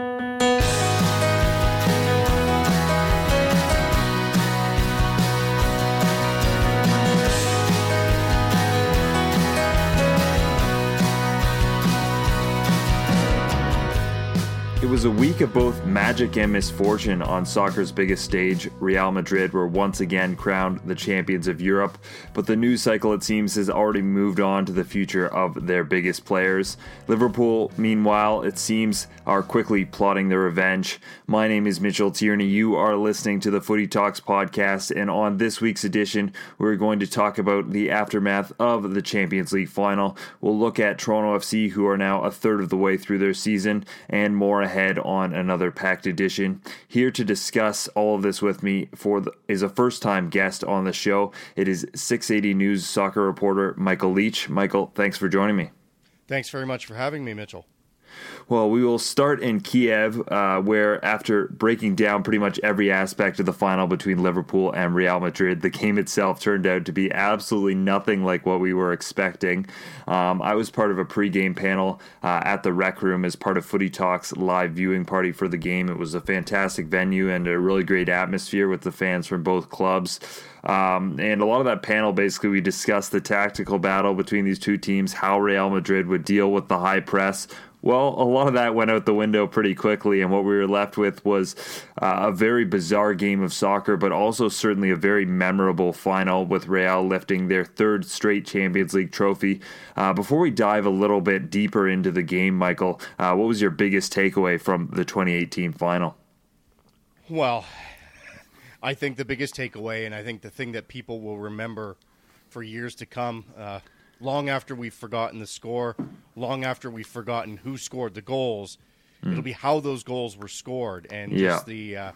was a of both magic and misfortune on soccer's biggest stage. Real Madrid were once again crowned the champions of Europe, but the news cycle, it seems, has already moved on to the future of their biggest players. Liverpool, meanwhile, it seems, are quickly plotting their revenge. My name is Mitchell Tierney. You are listening to the Footy Talks podcast, and on this week's edition, we're going to talk about the aftermath of the Champions League final. We'll look at Toronto FC, who are now a third of the way through their season, and more ahead ahead on another packed edition. Here to discuss all of this with me for the, is a first time guest on the show. It is 680 News soccer reporter Michael Leach. Michael, thanks for joining me. Thanks very much for having me, Mitchell. Well, we will start in Kiev, uh, where after breaking down pretty much every aspect of the final between Liverpool and Real Madrid, the game itself turned out to be absolutely nothing like what we were expecting. Um, I was part of a pregame panel uh, at the Rec Room as part of Footy Talks live viewing party for the game. It was a fantastic venue and a really great atmosphere with the fans from both clubs. Um, and a lot of that panel basically we discussed the tactical battle between these two teams, how Real Madrid would deal with the high press, well, a lot of that went out the window pretty quickly, and what we were left with was uh, a very bizarre game of soccer, but also certainly a very memorable final with Real lifting their third straight Champions League trophy. Uh, before we dive a little bit deeper into the game, Michael, uh, what was your biggest takeaway from the 2018 final? Well, I think the biggest takeaway, and I think the thing that people will remember for years to come uh, long after we've forgotten the score, long after we've forgotten who scored the goals. Mm. It'll be how those goals were scored and yeah. just the uh,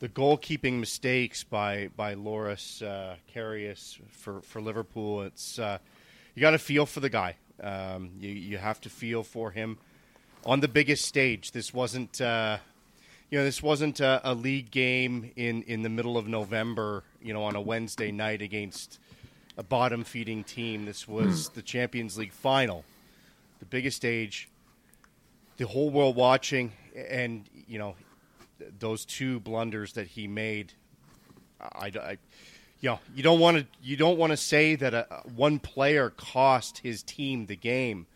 the goalkeeping mistakes by by Loris uh, Karius for for Liverpool. It's uh, you got to feel for the guy. Um, you you have to feel for him on the biggest stage. This wasn't. Uh, you know, this wasn't a, a league game in, in the middle of November. You know, on a Wednesday night against a bottom feeding team. This was hmm. the Champions League final, the biggest stage, the whole world watching, and you know those two blunders that he made. I, I you know, you don't want to you don't want to say that a, one player cost his team the game,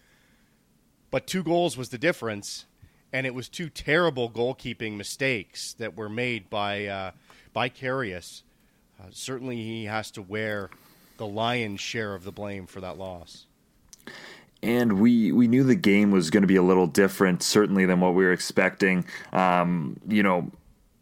but two goals was the difference, and it was two terrible goalkeeping mistakes that were made by uh, by Karius. Uh, certainly, he has to wear the lion's share of the blame for that loss. And we, we knew the game was going to be a little different, certainly, than what we were expecting. Um, you know,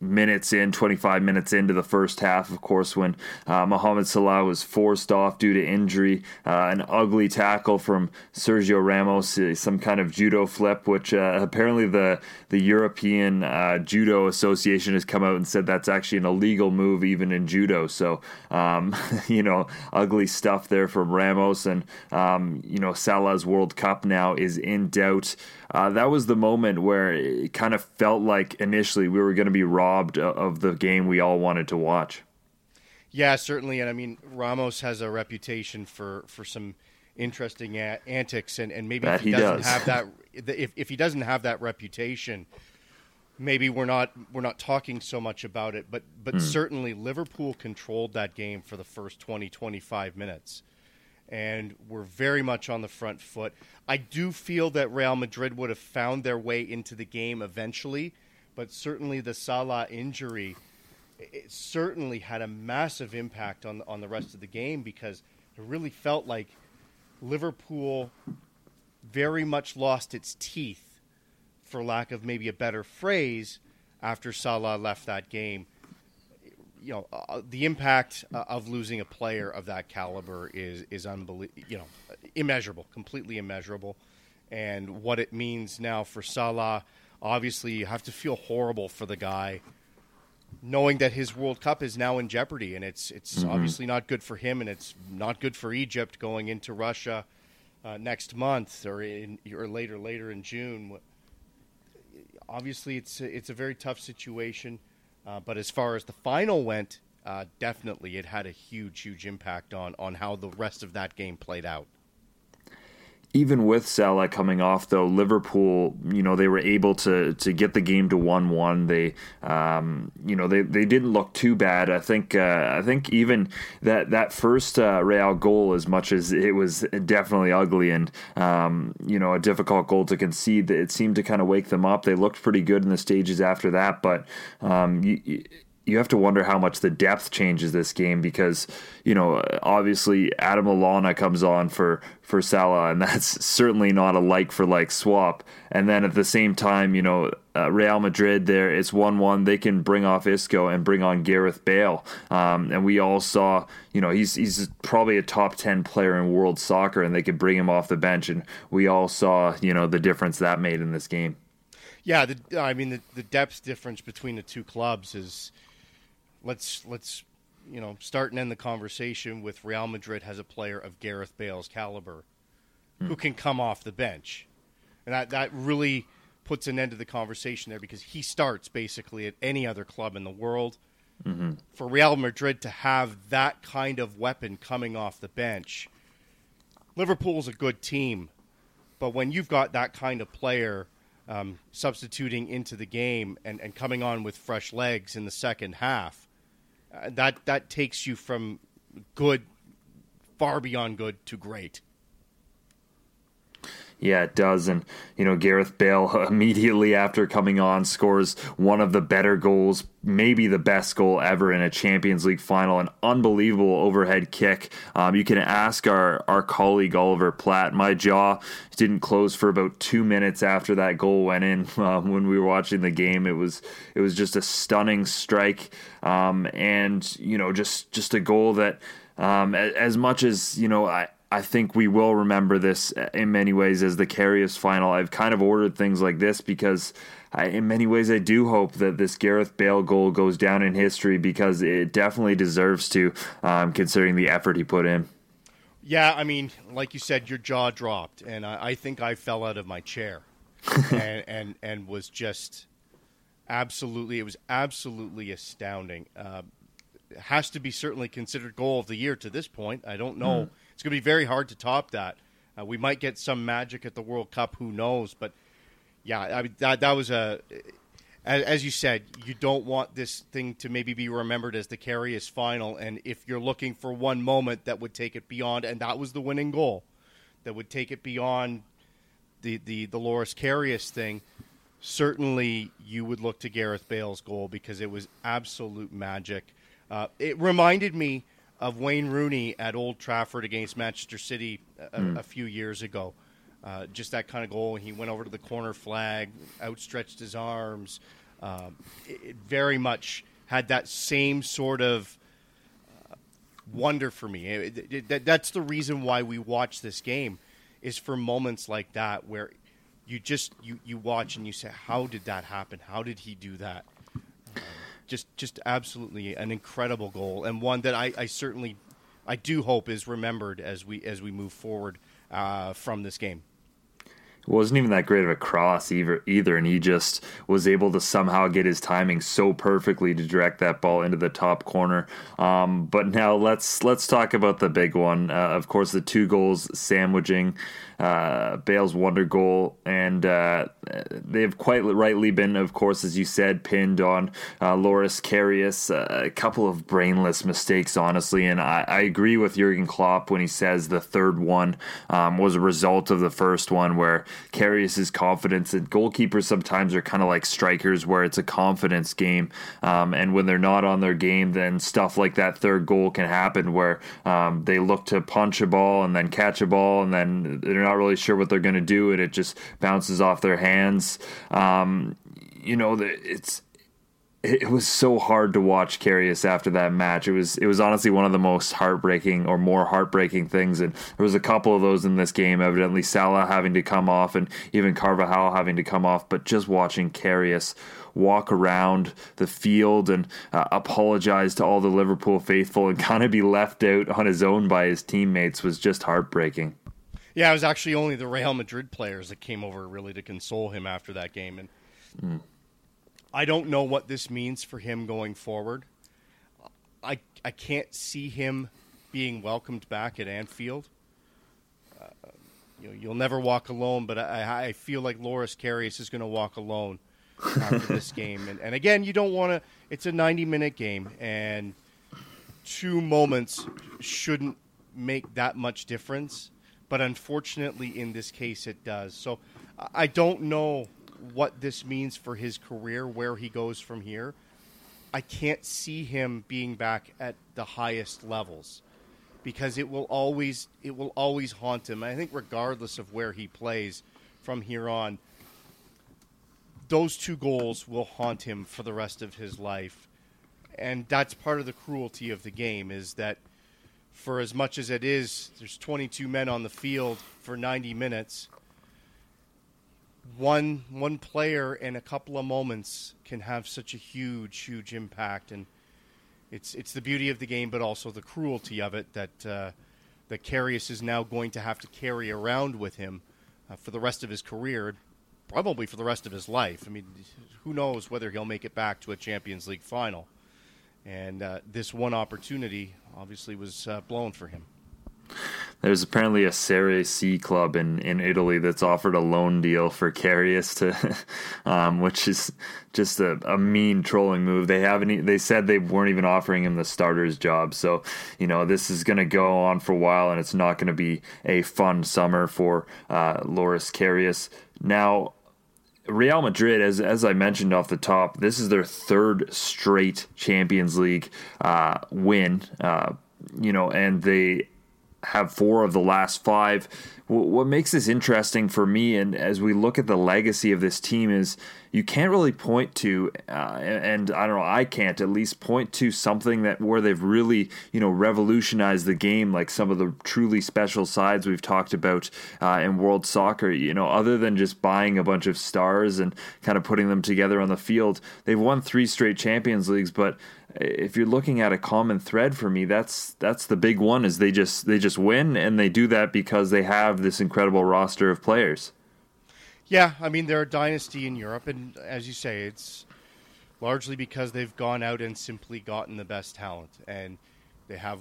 minutes in, 25 minutes into the first half, of course, when uh, Mohamed Salah was forced off due to injury. Uh, an ugly tackle from Sergio Ramos, uh, some kind of judo flip, which uh, apparently the, the European uh, Judo Association has come out and said that's actually an illegal move, even in judo. So, um, you know, ugly stuff there from Ramos. And, um, you know, Salah's World Cup now is in doubt. Uh, that was the moment where it kind of felt like initially we were going to be robbed of the game we all wanted to watch. Yeah, certainly, and I mean Ramos has a reputation for for some interesting a- antics, and, and maybe that if he, he doesn't does. have that, if if he doesn't have that reputation, maybe we're not we're not talking so much about it. But but mm. certainly Liverpool controlled that game for the first 20, 25 minutes and were very much on the front foot. I do feel that Real Madrid would have found their way into the game eventually, but certainly the Salah injury it certainly had a massive impact on on the rest of the game because it really felt like Liverpool very much lost its teeth, for lack of maybe a better phrase, after Salah left that game you know, uh, the impact uh, of losing a player of that caliber is is unbelievable. You know, immeasurable, completely immeasurable. And what it means now for Salah, obviously, you have to feel horrible for the guy, knowing that his World Cup is now in jeopardy, and it's it's mm-hmm. obviously not good for him, and it's not good for Egypt going into Russia uh, next month or in or later later in June. Obviously, it's it's a very tough situation uh, but as far as the final went, uh, definitely it had a huge, huge impact on on how the rest of that game played out. Even with Salah coming off, though, Liverpool, you know, they were able to to get the game to one one. They, um, you know, they, they didn't look too bad. I think uh, I think even that that first uh, Real goal, as much as it was definitely ugly and um, you know a difficult goal to concede, it seemed to kind of wake them up. They looked pretty good in the stages after that, but um, you, you have to wonder how much the depth changes this game because you know obviously Adam Lallana comes on for for Salah and that's certainly not a like for like swap. And then at the same time you know uh, Real Madrid there it's 1-1 they can bring off Isco and bring on Gareth Bale. Um, and we all saw you know he's he's probably a top 10 player in world soccer and they could bring him off the bench. And we all saw you know the difference that made in this game. Yeah, the, I mean the, the depth difference between the two clubs is let's let's you know start and end the conversation with Real Madrid has a player of Gareth Bale's caliber mm. who can come off the bench, and that that really puts an end to the conversation there because he starts basically at any other club in the world. Mm-hmm. For Real Madrid to have that kind of weapon coming off the bench, Liverpool's a good team, but when you've got that kind of player um, substituting into the game and, and coming on with fresh legs in the second half, that that takes you from good far beyond good to great. Yeah, it does. And, you know, Gareth Bale immediately after coming on scores one of the better goals, maybe the best goal ever in a Champions League final. An unbelievable overhead kick. Um, you can ask our, our colleague Oliver Platt. My jaw didn't close for about two minutes after that goal went in um, when we were watching the game. It was it was just a stunning strike. Um, and, you know, just, just a goal that. Um, as much as you know, I, I think we will remember this in many ways as the Karius final. I've kind of ordered things like this because, I, in many ways, I do hope that this Gareth Bale goal goes down in history because it definitely deserves to, um, considering the effort he put in. Yeah, I mean, like you said, your jaw dropped, and I, I think I fell out of my chair, and, and and was just absolutely. It was absolutely astounding. Uh, has to be certainly considered goal of the year to this point. I don't know. Mm it's going to be very hard to top that. Uh, we might get some magic at the World Cup, who knows? But yeah, I mean, that that was a as, you said, you don't want this thing to maybe be remembered as the Karius final. And if you're looking for one moment that would take it beyond, and that was the winning goal, that would take it beyond the the the Loris Karius thing, certainly you would look to Gareth Bale's goal because it was absolute magic. Uh, it reminded me of Wayne Rooney at Old Trafford against Manchester City a, mm. a few years ago. Uh, just that kind of goal. He went over to the corner flag, outstretched his arms. Um, it, it, very much had that same sort of uh, wonder for me. It, it, that's the reason why we watch this game, is for moments like that where you just you, you watch and you say, "How did that happen? How did he do that?" Just just absolutely an incredible goal and one that I, I certainly I do hope is remembered as we as we move forward uh, from this game wasn't even that great of a cross either, either, and he just was able to somehow get his timing so perfectly to direct that ball into the top corner. Um, but now let's let's talk about the big one. Uh, of course, the two goals sandwiching uh, Bale's wonder goal, and uh, they've quite rightly been, of course, as you said, pinned on uh, Loris Karius. a couple of brainless mistakes, honestly, and I, I, agree with Jurgen Klopp when he says the third one um, was a result of the first one, where Karius's confidence and goalkeepers sometimes are kind of like strikers, where it's a confidence game, um, and when they're not on their game, then stuff like that third goal can happen, where um, they look to punch a ball and then catch a ball, and then they're not not really sure what they're going to do, and it just bounces off their hands. Um, you know, it's it was so hard to watch Karius after that match. It was it was honestly one of the most heartbreaking or more heartbreaking things, and there was a couple of those in this game. Evidently, Salah having to come off, and even Carvajal having to come off. But just watching Karius walk around the field and uh, apologize to all the Liverpool faithful and kind of be left out on his own by his teammates was just heartbreaking. Yeah, it was actually only the Real Madrid players that came over really to console him after that game, and mm. I don't know what this means for him going forward. I I can't see him being welcomed back at Anfield. Uh, you know, you'll never walk alone, but I, I feel like Loris Karius is going to walk alone after this game. And, and again, you don't want to. It's a 90 minute game, and two moments shouldn't make that much difference. But unfortunately, in this case, it does. So I don't know what this means for his career, where he goes from here. I can't see him being back at the highest levels because it will always it will always haunt him. I think regardless of where he plays from here on, those two goals will haunt him for the rest of his life. And that's part of the cruelty of the game is that for as much as it is, there's 22 men on the field for 90 minutes. One one player in a couple of moments can have such a huge, huge impact, and it's it's the beauty of the game, but also the cruelty of it that uh, that Karius is now going to have to carry around with him uh, for the rest of his career, probably for the rest of his life. I mean, who knows whether he'll make it back to a Champions League final? And uh, this one opportunity obviously was uh, blown for him. There's apparently a Serie C club in, in Italy that's offered a loan deal for Karius to, um, which is just a, a, mean trolling move. They haven't. They said they weren't even offering him the starter's job. So you know this is going to go on for a while, and it's not going to be a fun summer for uh, Loris Karius. Now Real Madrid, as as I mentioned off the top, this is their third straight Champions League uh, win. Uh, you know, and they have four of the last five. What makes this interesting for me, and as we look at the legacy of this team, is you can't really point to, uh, and I don't know, I can't at least point to something that where they've really, you know, revolutionized the game, like some of the truly special sides we've talked about uh, in world soccer. You know, other than just buying a bunch of stars and kind of putting them together on the field, they've won three straight Champions Leagues, but if you're looking at a common thread for me, that's that's the big one is they just they just win and they do that because they have this incredible roster of players. Yeah, I mean they're a dynasty in Europe, and as you say, it's largely because they've gone out and simply gotten the best talent, and they have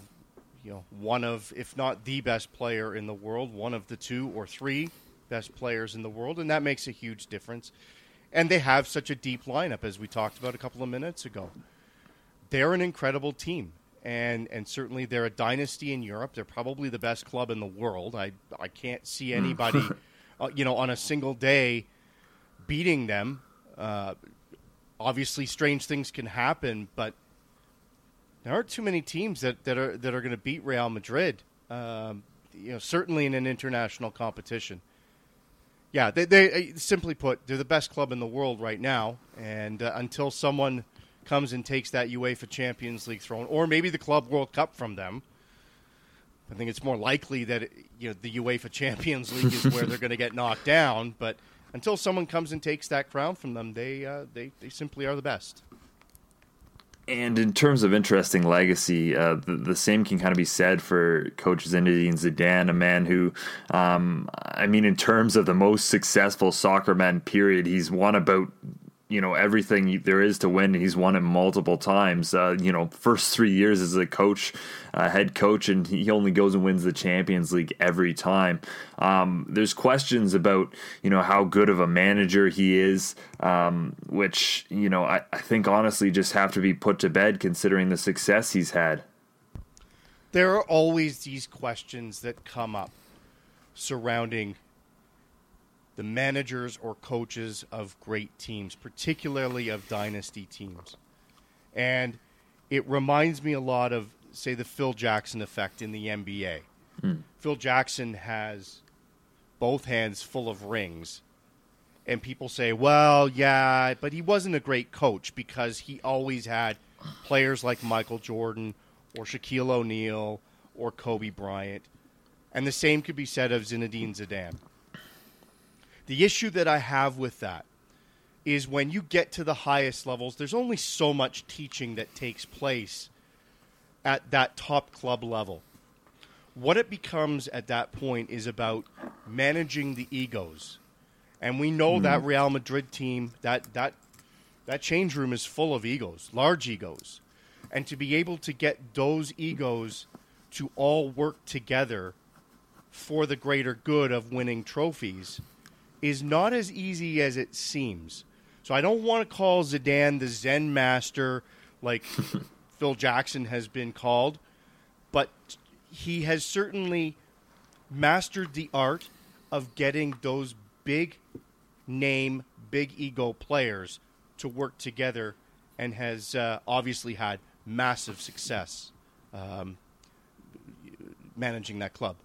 you know one of if not the best player in the world, one of the two or three best players in the world, and that makes a huge difference. And they have such a deep lineup as we talked about a couple of minutes ago they're an incredible team. And, and certainly they're a dynasty in Europe. They're probably the best club in the world. I, I can't see hmm. anybody, uh, you know, on a single day beating them. Uh, obviously, strange things can happen, but there aren't too many teams that, that are that are going to beat Real Madrid. Um, you know, certainly in an international competition. Yeah, they, they simply put, they're the best club in the world right now, and uh, until someone comes and takes that UEFA Champions League throne, or maybe the Club World Cup from them. I think it's more likely that you know the UEFA Champions League is where they're going to get knocked down. But until someone comes and takes that crown from them, they uh, they they simply are the best. And in terms of interesting legacy, uh, the, the, same can kind of be said for Coach Zinedine Zidane, a man who, um, I mean, in terms of the most successful soccer man, period, he's won about you know everything there is to win. He's won it multiple times. Uh, you know, first three years as a coach, uh, head coach, and he only goes and wins the Champions League every time. Um, there's questions about you know how good of a manager he is, um, which you know I, I think honestly just have to be put to bed considering the success he's had. There are always these questions that come up surrounding the managers or coaches of great teams, particularly of dynasty teams. And it reminds me a lot of, say, the Phil Jackson effect in the NBA. Mm. Phil Jackson has both hands full of rings. And people say, well, yeah, but he wasn't a great coach because he always had players like Michael Jordan or Shaquille O'Neal or Kobe Bryant. And the same could be said of Zinedine Zidane. The issue that I have with that is when you get to the highest levels, there's only so much teaching that takes place at that top club level. What it becomes at that point is about managing the egos. And we know mm. that Real Madrid team, that, that, that change room is full of egos, large egos. And to be able to get those egos to all work together for the greater good of winning trophies is not as easy as it seems. So I don't want to call Zidane the Zen master like Phil Jackson has been called, but he has certainly mastered the art of getting those big name, big ego players to work together and has uh, obviously had massive success um, managing that club.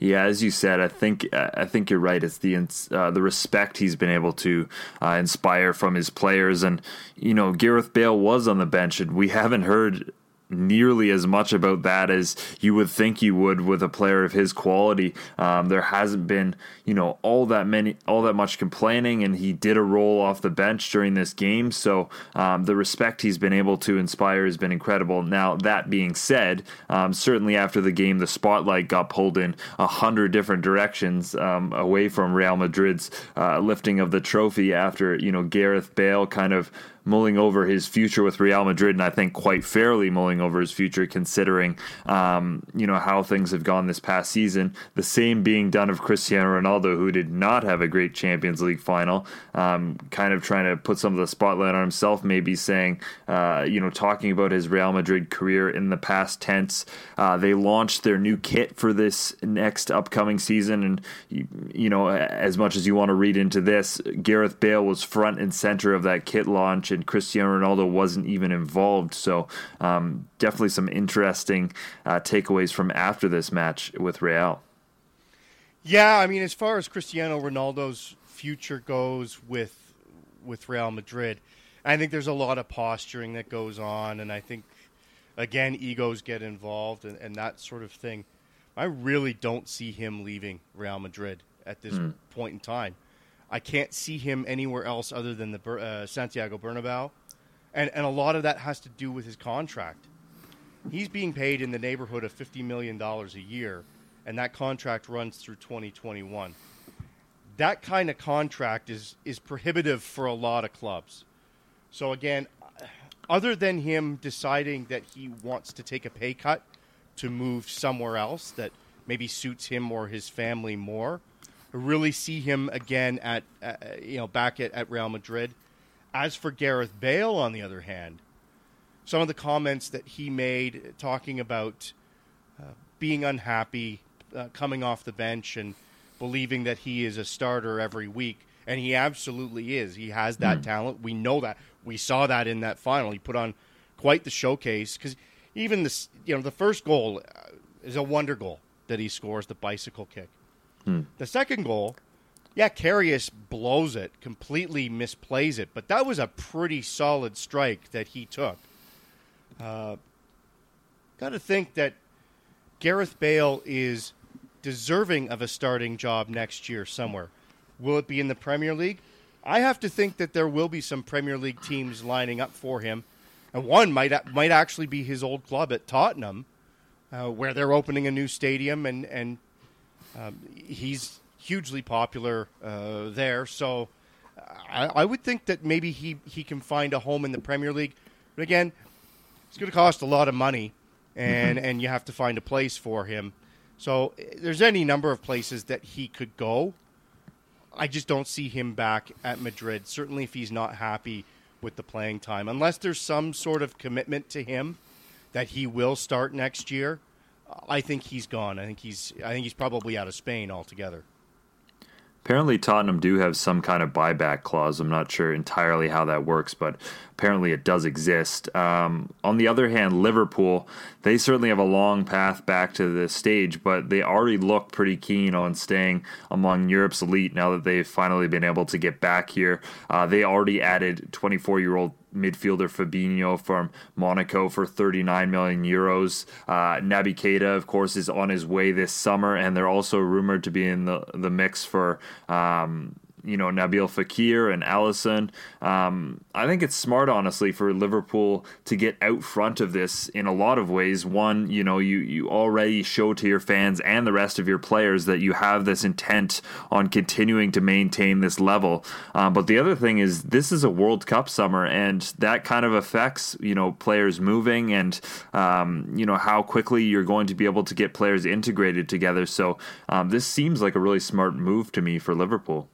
Yeah, as you said, I think I think you're right. It's the uh, the respect he's been able to uh, inspire from his players, and you know Gareth Bale was on the bench, and we haven't heard nearly as much about that as you would think you would with a player of his quality. Um, there hasn't been, you know, all that many, all that much complaining, and he did a roll off the bench during this game. So um, the respect he's been able to inspire has been incredible. Now that being said, um, certainly after the game, the spotlight got pulled in a hundred different directions um, away from Real Madrid's uh, lifting of the trophy after you know Gareth Bale kind of mulling over his future with Real Madrid, and I think quite fairly mulling over his future, considering um, you know how things have gone this past season. The same being done of Cristiano Ronaldo, who did not have a great Champions League final, um, kind of trying to put some of the spotlight on himself, maybe saying, uh, you know, talking about his Real Madrid career in the past tense. Uh, they launched their new kit for this next upcoming season, and you, you know, as much as you want to read into this, Gareth Bale was front and center of that kit launch and Cristiano Ronaldo wasn't even involved. So um, definitely some interesting uh, takeaways from after this match with Real. Yeah, I mean, as far as Cristiano Ronaldo's future goes with with Real Madrid, I think there's a lot of posturing that goes on, and I think again egos get involved and, and that sort of thing. I really don't see him leaving Real Madrid at this mm. point in time. I can't see him anywhere else other than the uh, Santiago Bernabeu, and and a lot of that has to do with his contract. He's being paid in the neighborhood of fifty million dollars a year, and that contract runs through 2021. That kind of contract is is prohibitive for a lot of clubs. So again, other than him deciding that he wants to take a pay cut to move somewhere else that maybe suits him or his family more, really see him again at uh, you know back at, at Real Madrid. As for Gareth Bale, on the other hand, some of the comments that he made talking about uh, being unhappy, uh, coming off the bench, and believing that he is a starter every week, and he absolutely is. He has that mm. talent. We know that. We saw that in that final. He put on quite the showcase because even this, you know, the first goal uh, is a wonder goal that he scores, the bicycle kick. Hmm. The second goal, yeah, Karius blows it, completely misplays it, but that was a pretty solid strike that he took. Uh, Got to think that Gareth Bale is deserving of a starting job next year somewhere. Will it be in the Premier League? I have to think that there will be some Premier League teams lining up for him, and one might might actually be his old club at Tottenham, uh, where they're opening a new stadium and and um, he's hugely popular uh, there, so I, I, would think that maybe he, he can find a home in the Premier League. But again, it's going to cost a lot of money, and, mm-hmm. and you have to find a place for him. So there's any number of places that he could go. I just don't see him back at Madrid. Certainly, if he's not happy with the playing time, unless there's some sort of commitment to him that he will start next year. I think he's gone. I think he's I think he's probably out of Spain altogether. Apparently, Tottenham do have some kind of buyback clause. I'm not sure entirely how that works, but apparently it does exist. Um, on the other hand, Liverpool, they certainly have a long path back to the stage, but they already look pretty keen on staying among Europe's elite now that they've finally been able to get back here. Uh, they already added 24 year old midfielder Fabinho from Monaco for 39 million euros. Uh, Naby Keita, of course, is on his way this summer, and they're also rumored to be in the the mix for. Um, you know Nabil Fekir and Alisson. Um, I think it's smart, honestly, for Liverpool to get out front of this in a lot of ways. One, you know, you you already show to your fans and the rest of your players that you have this intent on continuing to maintain this level. Um, but the other thing is, this is a World Cup summer, and that kind of affects you know players moving and um, you know how quickly you're going to be able to get players integrated together. So um, this seems like a really smart move to me for Liverpool.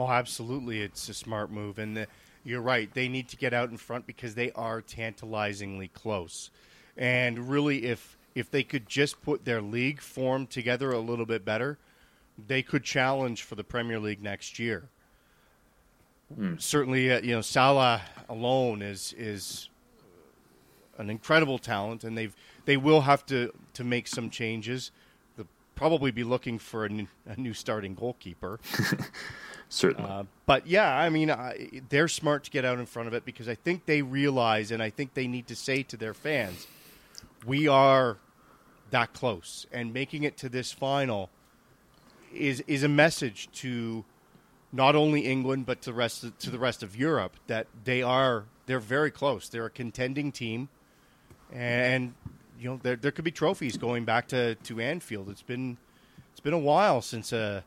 Oh, absolutely, it's a smart move, and the, you're right. They need to get out in front because they are tantalizingly close, and really, if if they could just put their league form together a little bit better, they could challenge for the Premier League next year. Mm. Certainly, uh, you know Salah alone is is an incredible talent, and they've they will have to to make some changes. They'll probably be looking for a new, a new starting goalkeeper. Certainly. Uh, but yeah, I mean, uh, they're smart to get out in front of it because I think they realize, and I think they need to say to their fans, we are that close, and making it to this final is is a message to not only England but to the rest of, to the rest of Europe that they are they're very close. They're a contending team, and you know there there could be trophies going back to, to Anfield. It's been it's been a while since a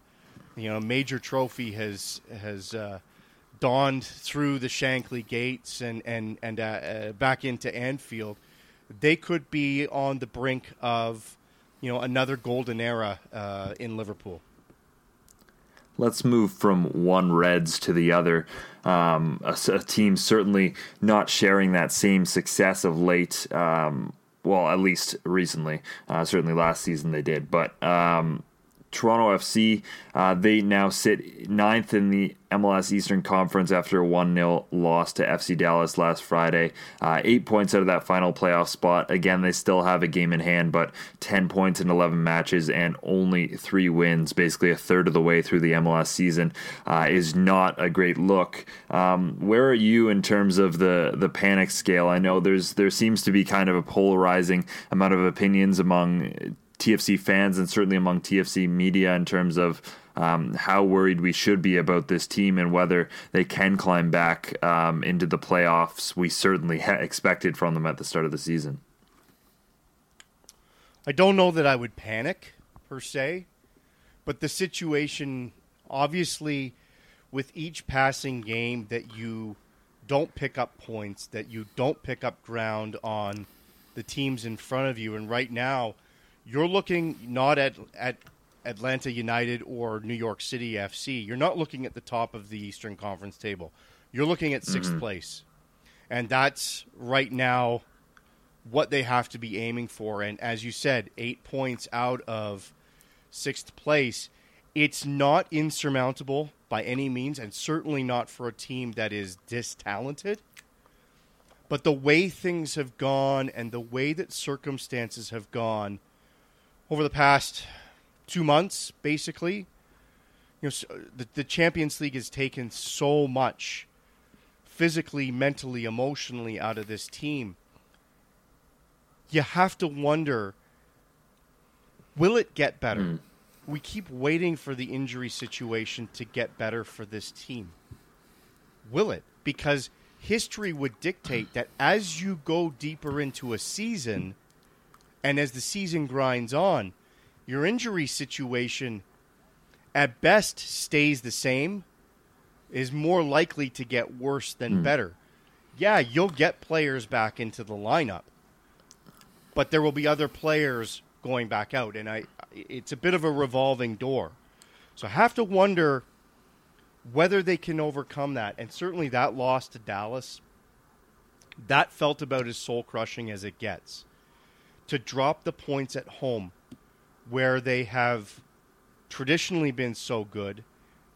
you know, major trophy has has uh, dawned through the Shankly gates and and and uh, uh, back into Anfield, they could be on the brink of, you know, another golden era uh, in Liverpool. Let's move from one Reds to the other. Um, a, a, team certainly not sharing that same success of late. Um, well, at least recently. Uh, certainly last season they did, but. Um, Toronto FC, uh, they now sit ninth in the MLS Eastern Conference after a 1 0 loss to FC Dallas last Friday. Uh, eight points out of that final playoff spot. Again, they still have a game in hand, but 10 points in 11 matches and only three wins, basically a third of the way through the MLS season, uh, is not a great look. Um, where are you in terms of the, the panic scale? I know there's there seems to be kind of a polarizing amount of opinions among TFC fans and certainly among TFC media in terms of um, how worried we should be about this team and whether they can climb back um, into the playoffs we certainly ha- expected from them at the start of the season. I don't know that I would panic per se, but the situation obviously with each passing game that you don't pick up points, that you don't pick up ground on the teams in front of you, and right now you're looking not at at Atlanta United or New York City FC. You're not looking at the top of the Eastern Conference table. You're looking at 6th mm-hmm. place. And that's right now what they have to be aiming for. And as you said, eight points out of sixth place. It's not insurmountable by any means, and certainly not for a team that is this talented. But the way things have gone and the way that circumstances have gone – over the past two months, basically. You know, the, the Champions League has taken so much physically, mentally, emotionally out of this team. You have to wonder will it get better? Mm. We keep waiting for the injury situation to get better for this team. Will it? Because history would dictate that as you go deeper into a season, and as the season grinds on, your injury situation at best stays the same, is more likely to get worse than mm. better. Yeah, you'll get players back into the lineup, but there will be other players going back out, and I it's a bit of a revolving door. So I have to wonder whether they can overcome that. And certainly that loss to Dallas, that felt about as soul crushing as it gets to drop the points at home where they have traditionally been so good.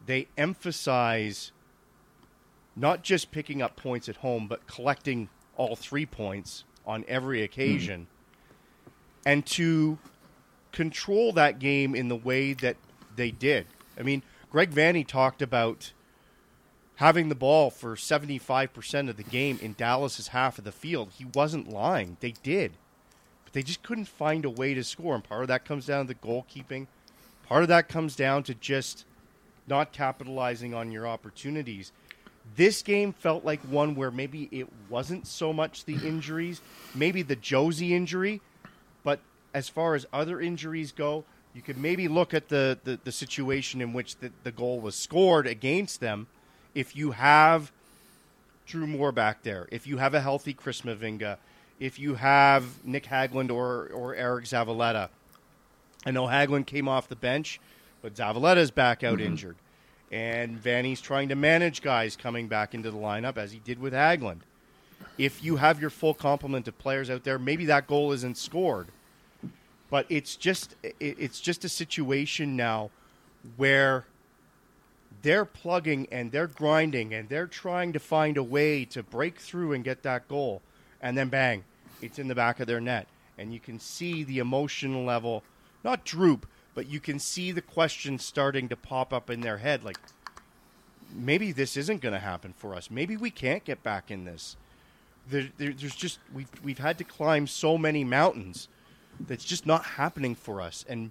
They emphasize not just picking up points at home, but collecting all three points on every occasion. Mm-hmm. And to control that game in the way that they did. I mean, Greg Vanney talked about having the ball for 75% of the game in Dallas's half of the field. He wasn't lying. They did but they just couldn't find a way to score. And part of that comes down to the goalkeeping. Part of that comes down to just not capitalizing on your opportunities. This game felt like one where maybe it wasn't so much the injuries, maybe the Jozy injury, but as far as other injuries go, you could maybe look at the, the, the situation in which the, the goal was scored against them. If you have Drew Moor back there, if you have a healthy Chris Mavinga, if you have Nick Hagglund or, or Eriq Zavaleta. I know Hagglund came off the bench, but Zavaleta's back out mm-hmm. injured. And Vanney's trying to manage guys coming back into the lineup as he did with Hagglund. If you have your full complement of players out there, maybe that goal isn't scored. But it's just it's just a situation now where they're plugging and they're grinding and they're trying to find a way to break through and get that goal. And then bang, it's in the back of their net. And you can see the emotional level not droop, but you can see the questions starting to pop up in their head like, maybe this isn't going to happen for us. Maybe we can't get back in this. There, there, there's just, we've, we've had to climb so many mountains that's just not happening for us. And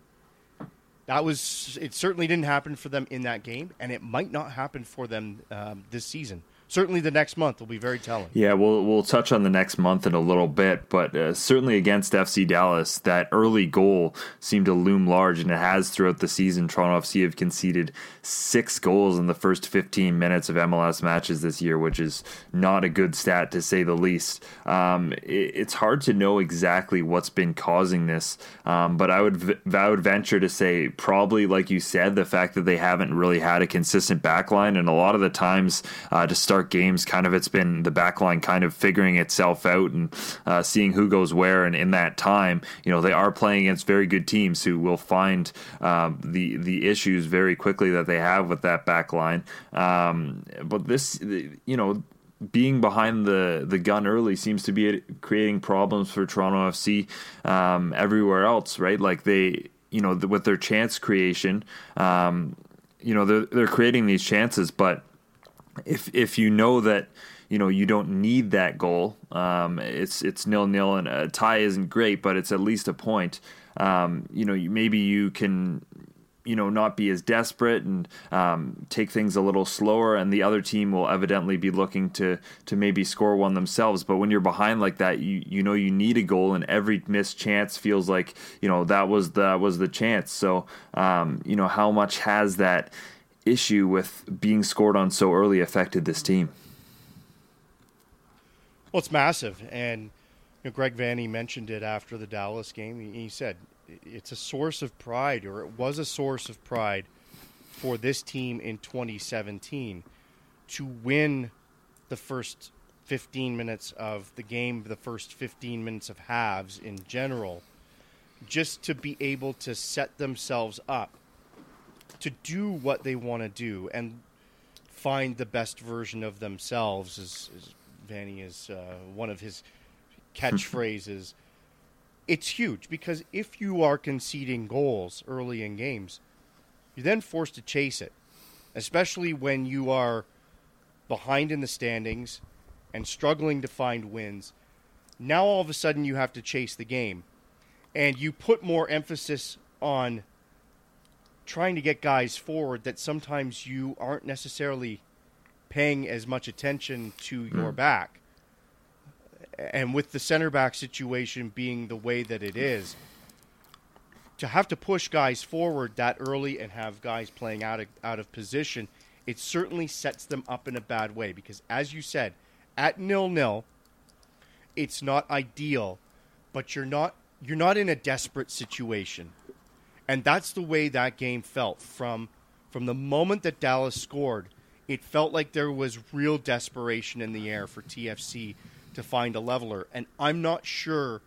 that was it certainly didn't happen for them in that game and it might not happen for them um, this season certainly the next month will be very telling. Yeah, we'll we'll touch on the next month in a little bit, but uh, certainly against FC Dallas, that early goal seemed to loom large, and it has throughout the season. Toronto FC have conceded six goals in the first 15 minutes of MLS matches this year, which is not a good stat to say the least. Um, it, it's hard to know exactly what's been causing this, um, but I would I would venture to say probably, like you said, the fact that they haven't really had a consistent backline, and a lot of the times uh, to start start games, kind of it's been the backline kind of figuring itself out and uh, seeing who goes where. And in that time, you know, they are playing against very good teams who will find um, the the issues very quickly that they have with that backline. Um, but this, you know being behind the, the gun early seems to be creating problems for Toronto FC um, everywhere else, right? Like they, you know, with their chance creation, um, you know, they're, they're creating these chances, but if if you know that you know you don't need that goal, um, it's it's nil nil and a tie isn't great, but it's at least a point. Um, you know, maybe you can you know not be as desperate and um, take things a little slower and the other team will evidently be looking to to maybe score one themselves but when you're behind like that you you know you need a goal and every missed chance feels like you know that was that was the chance so um, you know how much has that issue with being scored on so early affected this team? Well, it's massive, and you know, Greg Vanney mentioned it after the Dallas game. He said it's a source of pride, or it was a source of pride for this team in 2017 to win the first 15 minutes of the game, the first 15 minutes of halves in general, just to be able to set themselves up to do what they want to do and find the best version of themselves, as, as Vanney is uh, one of his catchphrases. it's huge because if you are conceding goals early in games, you're then forced to chase it, especially when you are behind in the standings and struggling to find wins. Now all of a sudden you have to chase the game, and you put more emphasis on trying to get guys forward that sometimes you aren't necessarily paying as much attention to your mm. back. And with the center back situation being the way that it is, to have to push guys forward that early and have guys playing out of, out of position, it certainly sets them up in a bad way because, as you said, at nil nil, it's not ideal, but you're not you're not in a desperate situation. And that's the way that game felt from from the moment that Dallas scored. It felt like there was real desperation in the air for TFC to find a leveler, and I'm not sure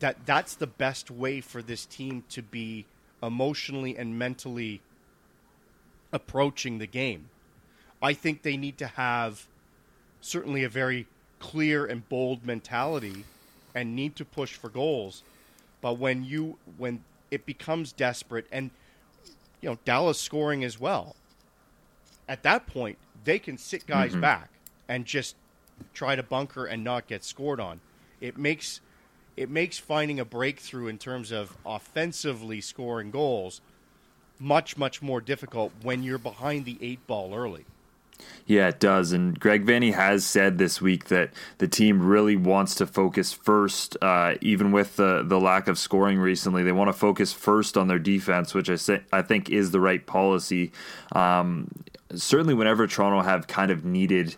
that that's the best way for this team to be emotionally and mentally approaching the game. I think they need to have certainly a very clear and bold mentality and need to push for goals. But when you when it becomes desperate, and you know Dallas scoring as well. At that point, they can sit guys mm-hmm. back and just try to bunker and not get scored on. It makes it makes finding a breakthrough in terms of offensively scoring goals much much more difficult when you're behind the eight ball early. Yeah, it does. And Greg Vanney has said this week that the team really wants to focus first, uh, even with the, the lack of scoring recently. They want to focus first on their defense, which I, say, I think is the right policy. Um, certainly, whenever Toronto have kind of needed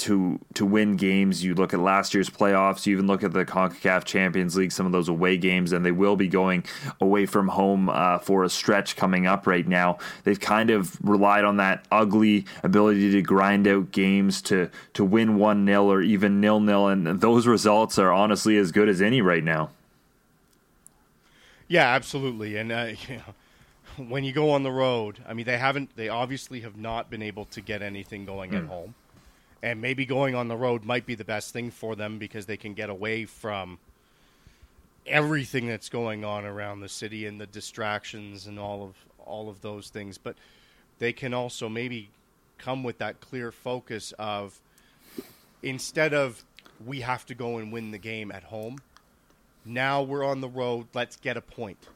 to to win games. You look at last year's playoffs. You even look at the Concacaf Champions League, some of those away games, and they will be going away from home uh, for a stretch coming up right now. They've kind of relied on that ugly ability to grind out games to to win one 0 or even nil nil, and those results are honestly as good as any right now. Yeah, absolutely, and uh, you know, when you go on the road, I mean, they haven't. They obviously have not been able to get anything going mm. at home and maybe going on the road might be the best thing for them because they can get away from everything that's going on around the city and the distractions and all of all of those things. But they can also maybe come with that clear focus of instead of we have to go and win the game at home now we're on the road let's get a point.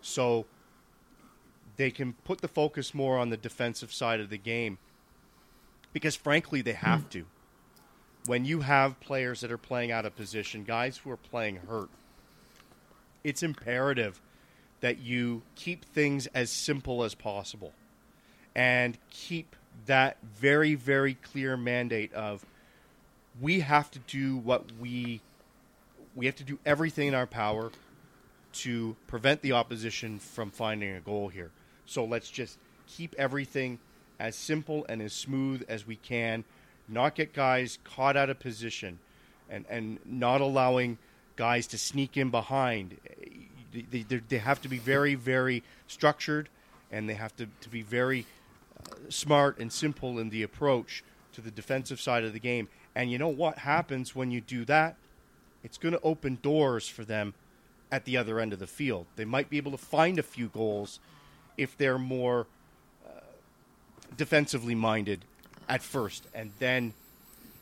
So they can put the focus more on the defensive side of the game because frankly they have mm. to. When you have players that are playing out of position, guys who are playing hurt, it's imperative that you keep things as simple as possible and keep that very very clear mandate of we have to do what we we have to do everything in our power to prevent the opposition from finding a goal here. So let's just keep everything as simple and as smooth as we can, not get guys caught out of position, and, and not allowing guys to sneak in behind. They, they, they have to be very, very structured, and they have to, to be very uh, smart and simple in the approach to the defensive side of the game. And you know what happens when you do that? It's going to open doors for them at the other end of the field. They might be able to find a few goals if they're more defensively minded at first, and then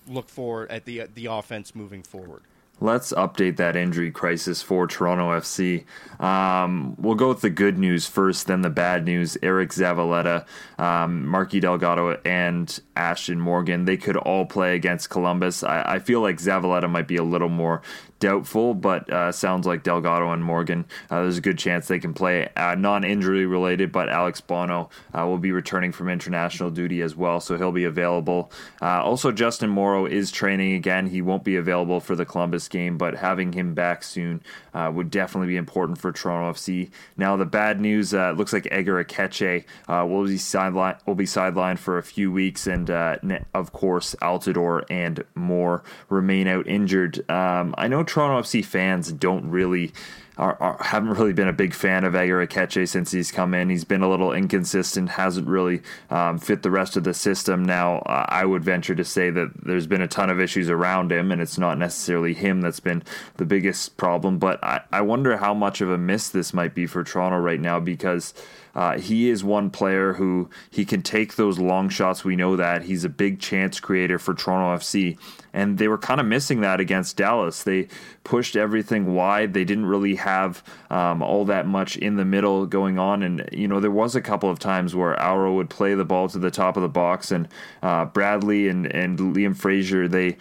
look forward at the the offense moving forward. Let's update that injury crisis for Toronto FC. Um, we'll go with the good news first, then the bad news. Eriq Zavaleta, um, Marky Delgado, and Ashtone Morgan, they could all play against Columbus. I, I feel like Zavaleta might be a little more doubtful, but uh, sounds like Delgado and Morgan. Uh, there's a good chance they can play. Uh, non-injury related, but Alex Bono uh, will be returning from international duty as well, so he'll be available. Uh, also, Justin Morrow is training again. He won't be available for the Columbus game, but having him back soon uh, would definitely be important for Toronto FC. Now, the bad news looks like Ager Aketxe will be sidelined will be sidelined for a few weeks, and of course, Altidore and Moor remain out injured. Um, I know Toronto FC fans don't really are, are, haven't really been a big fan of Ager Aketxe since he's come in. He's been a little inconsistent, hasn't really um, fit the rest of the system. Now, uh, I would venture to say that there's been a ton of issues around him, and it's not necessarily him that's been the biggest problem. But I, I wonder how much of a miss this might be for Toronto right now because. Uh, he is one player who he can take those long shots. We know that he's a big chance creator for Toronto FC, and they were kind of missing that against Dallas. They pushed everything wide. They didn't really have um, all that much in the middle going on, and you know there was a couple of times where Auro would play the ball to the top of the box, and uh, Bradley and and Liam Fraser they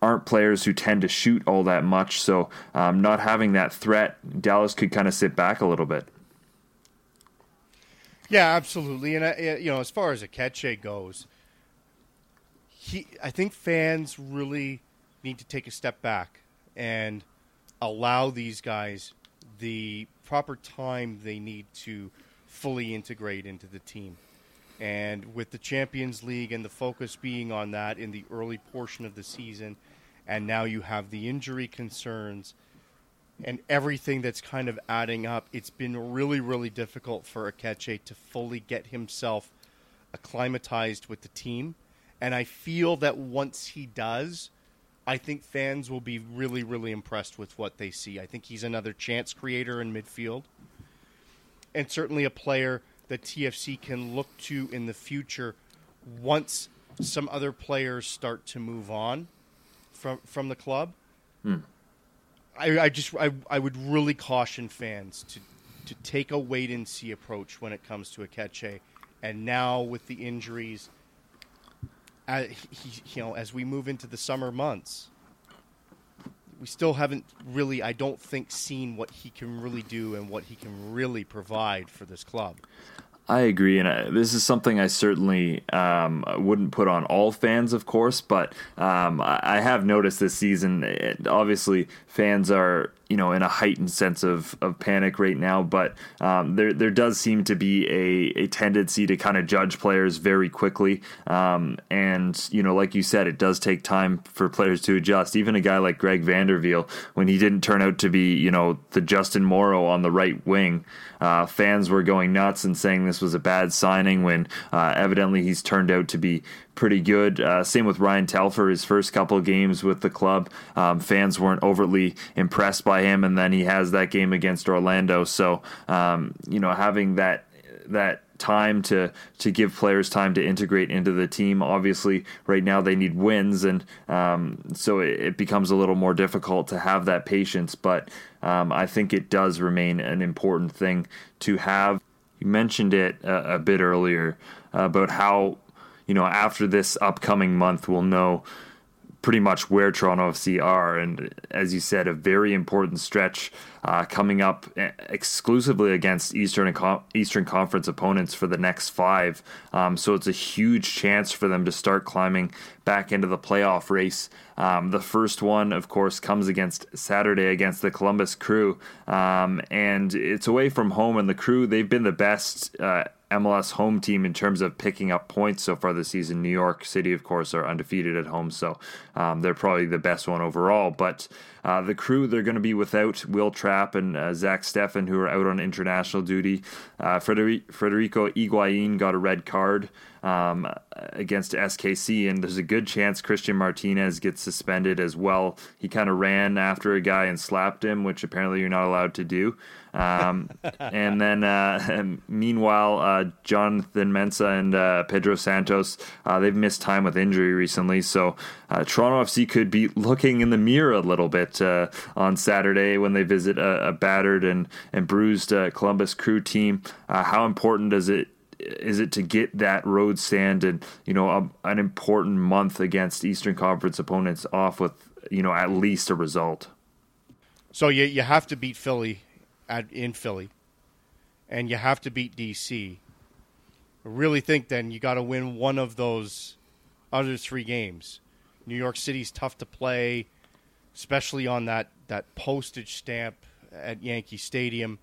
aren't players who tend to shoot all that much. So um, not having that threat, Dallas could kind of sit back a little bit. Yeah, absolutely. And uh, you know, as far as Aketxe goes, he I think fans really need to take a step back and allow these guys the proper time they need to fully integrate into the team. And with the Champions League and the focus being on that in the early portion of the season, and now you have the injury concerns and everything that's kind of adding up, it's been really, really difficult for Aketxe to fully get himself acclimatized with the team. And I feel that once he does, I think fans will be really, really impressed with what they see. I think he's another chance creator in midfield, and certainly a player that TFC can look to in the future once some other players start to move on from from the club. Hmm. I, I just I, I would really caution fans to to take a wait and see approach when it comes to Aketxe, and now with the injuries, uh, he, you know, as we move into the summer months, we still haven't really, I don't think, seen what he can really do and what he can really provide for this club. I agree, and I, this is something I certainly um, wouldn't put on all fans, of course, but um, I, I, have noticed this season. It, obviously, fans are you know in a heightened sense of, of panic right now but um, there there does seem to be a, a tendency to kind of judge players very quickly um, and you know like you said it does take time for players to adjust even a guy like Greg van der Wiel when he didn't turn out to be you know the Justin Morrow on the right wing uh, fans were going nuts and saying this was a bad signing when uh, evidently he's turned out to be pretty good. Uh, same with Ryan Telfer, his first couple games with the club. Um, fans weren't overtly impressed by him, and then he has that game against Orlando. So, um, you know, having that that time to to give players time to integrate into the team. Obviously, right now they need wins, and um, so it, it, becomes a little more difficult to have that patience. But um, I think it does remain an important thing to have. You mentioned it a, a bit earlier uh, about how you know, after this upcoming month, we'll know pretty much where Toronto FC are. And as you said, a very important stretch uh, coming up exclusively against Eastern and Eastern Conference opponents for the next five. Um, so it's a huge chance for them to start climbing back into the playoff race. Um, the first one, of course, comes against Saturday against the Columbus Crew, um, and it's away from home. And the Crew, they've been the best. Uh, MLS home team in terms of picking up points so far this season. New York City, of course, are undefeated at home, so um, they're probably the best one overall. But uh, the crew, they're going to be without Will Trapp and uh, Zach Steffen, who are out on international duty. Uh, Federico Higuain got a red card um, against SKC, and there's a good chance Cristian Martinez gets suspended as well. He kind of ran after a guy and slapped him, which apparently you're not allowed to do. Um, and then, uh, meanwhile, uh, Jonathan Mensah and uh, Pedro Santos, uh, they've missed time with injury recently. So uh, Toronto FC could be looking in the mirror a little bit uh, on Saturday when they visit a, a battered and, and bruised uh, Columbus Crew team. how important does it is it to get that road stand and you know a, an important month against Eastern Conference opponents off with you know at least a result? So you you have to beat Philly at, in Philly, and you have to beat DC. Really think then you got to win one of those other three games. New York City's tough to play, especially on that, that postage stamp at Yankee Stadium.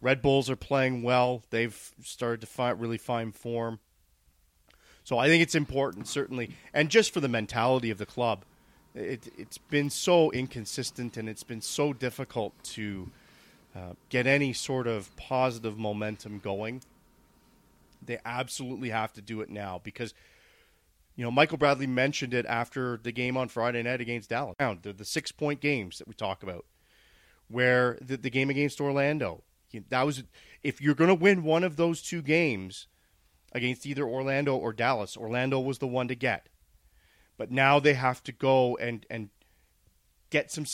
Red Bulls are playing well. They've started to find, really find form. So I think it's important, certainly, and just for the mentality of the club. It, has been so inconsistent and it's been so difficult to uh, get any sort of positive momentum going, they absolutely have to do it now because, you know, Michael Bradley mentioned it after the game on Friday night against Dallas. The, the six point games that we talk about, where the, the game against Orlando, that was if you're going to win one of those two games against either Orlando or Dallas, Orlando was the one to get. But now they have to go and and get some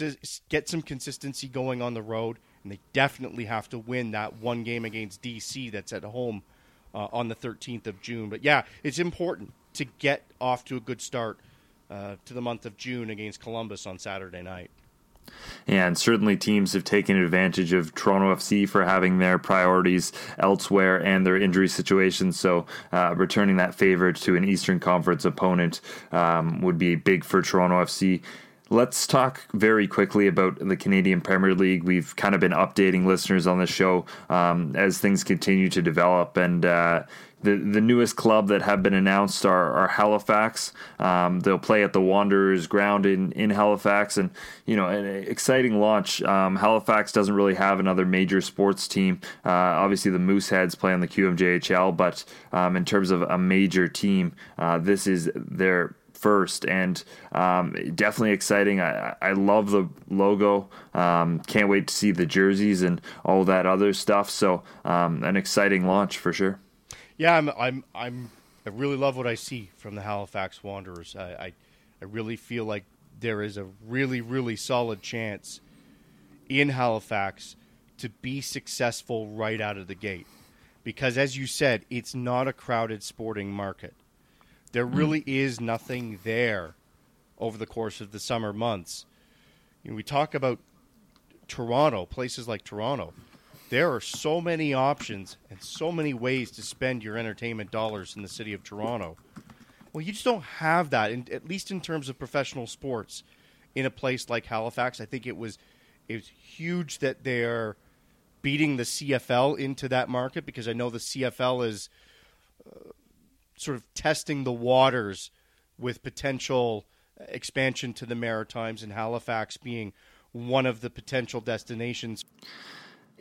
get some consistency going on the road and they definitely have to win that one game against DC that's at home uh, on the 13th of June. But yeah, it's important to get off to a good start uh, to the month of June against Columbus on Saturday night. And certainly, teams have taken advantage of Toronto FC for having their priorities elsewhere and their injury situations. So, uh, returning that favor to an Eastern Conference opponent um, would be big for Toronto FC. Let's talk very quickly about the Canadian Premier League. We've kind of been updating listeners on the show um, as things continue to develop, and uh, the the newest club that have been announced are, are Halifax. Um, they'll play at the Wanderers ground in, in Halifax, and you know, an exciting launch. Um, Halifax doesn't really have another major sports team. Uh, obviously, the Mooseheads play on the QMJHL, but um, in terms of a major team, uh, this is their first, and um, definitely exciting. I, I love the logo. Um, can't wait to see the jerseys and all that other stuff. So um, an exciting launch for sure. Yeah, I'm, I'm, I'm, I really love what I see from the Halifax Wanderers. I, I, I really feel like there is a really, really solid chance in Halifax to be successful right out of the gate. Because, as you said, it's not a crowded sporting market. There hmm. really mm. is nothing there over the course of the summer months. You know, we talk about Toronto, places like Toronto. There are so many options and so many ways to spend your entertainment dollars in the city of Toronto. Well, you just don't have that, in, at least in terms of professional sports, in a place like Halifax. I think it was it was huge that they're beating the CFL into that market because I know the CFL is uh, sort of testing the waters with potential expansion to the Maritimes and Halifax being one of the potential destinations.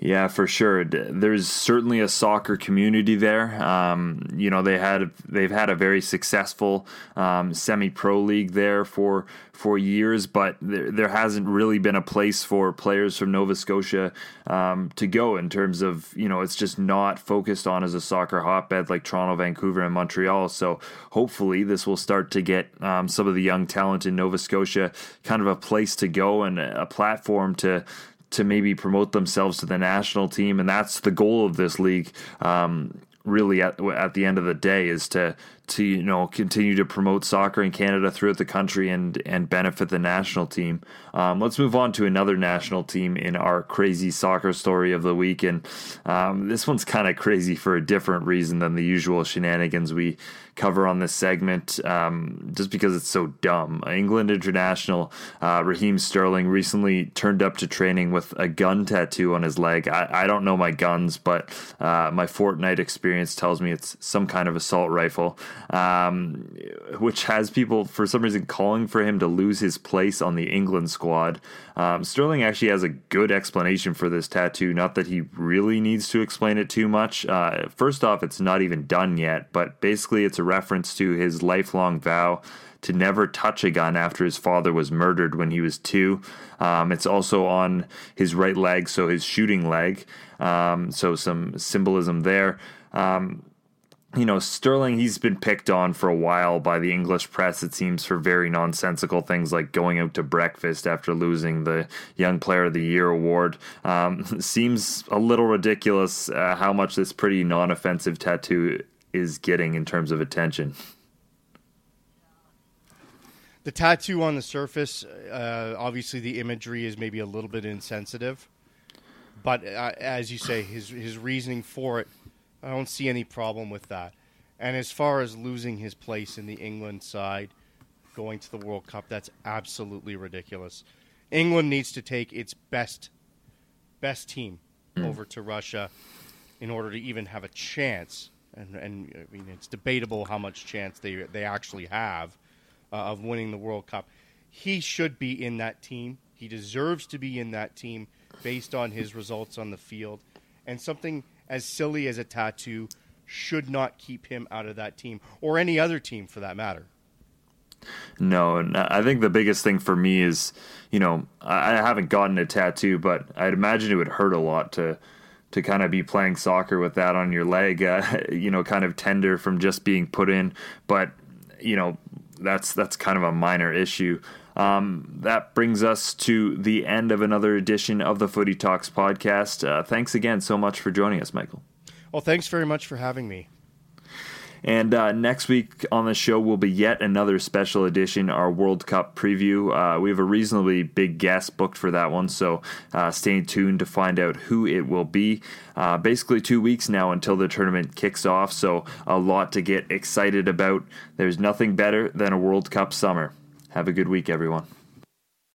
Yeah, for sure. There's certainly a soccer community there. Um, you know, they had they've had a very successful um, semi-pro league there for for years, but there, there, hasn't really been a place for players from Nova Scotia um, to go in terms of you know it's just not focused on as a soccer hotbed like Toronto, Vancouver, and Montreal. So hopefully this will start to get um, some of the young talent in Nova Scotia kind of a place to go and a platform to to maybe promote themselves to the national team, and that's the goal of this league. Um, really, at at the end of the day, is to to you know continue to promote soccer in Canada throughout the country and and benefit the national team. Um, let's move on to another national team in our crazy soccer story of the week, and um, this one's kind of crazy for a different reason than the usual shenanigans we cover on this segment um, just because it's so dumb. England international uh, Raheem Sterling recently turned up to training with a gun tattoo on his leg. I, I don't know my guns, but uh, my Fortnite experience tells me it's some kind of assault rifle, um, which has people for some reason calling for him to lose his place on the England squad. Um, Sterling actually has a good explanation for this tattoo. Not that he really needs to explain it too much. Uh, first off, it's not even done yet, but basically, it's a reference to his lifelong vow to never touch a gun after his father was murdered when he was two. Um, it's also on his right leg, so his shooting leg. Um, so some symbolism there. Um, you know, Sterling, he's been picked on for a while by the English press, it seems, for very nonsensical things like going out to breakfast after losing the Young Player of the Year award. Um, seems a little ridiculous uh, how much this pretty non offensive tattoo is getting in terms of attention. The tattoo on the surface, uh, obviously, the imagery is maybe a little bit insensitive. But uh, as you say, his, his reasoning for it I don't see any problem with that. And as far as losing his place in the England side, going to the World Cup, that's absolutely ridiculous. England needs to take its best best team mm. over to Russia in order to even have a chance. And, and I mean, it's debatable how much chance they they actually have uh, of winning the World Cup. He should be in that team. He deserves to be in that team based on his results on the field. And something as silly as a tattoo should not keep him out of that team or any other team for that matter. No, and I think the biggest thing for me is, you know, I haven't gotten a tattoo, but I'd imagine it would hurt a lot to to kind of be playing soccer with that on your leg, uh, you know, kind of tender from just being put in. But you know, that's that's kind of a minor issue. Um, that brings us to the end of another edition of the Footy Talks podcast. Uh, thanks again so much for joining us, Michael. Well, thanks very much for having me. And uh, next week on the show will be yet another special edition, our World Cup preview. Uh, we have a reasonably big guest booked for that one, so uh, stay tuned to find out who it will be. Uh, basically, two weeks now until the tournament kicks off, so a lot to get excited about. There's nothing better than a World Cup summer. Have a good week, everyone.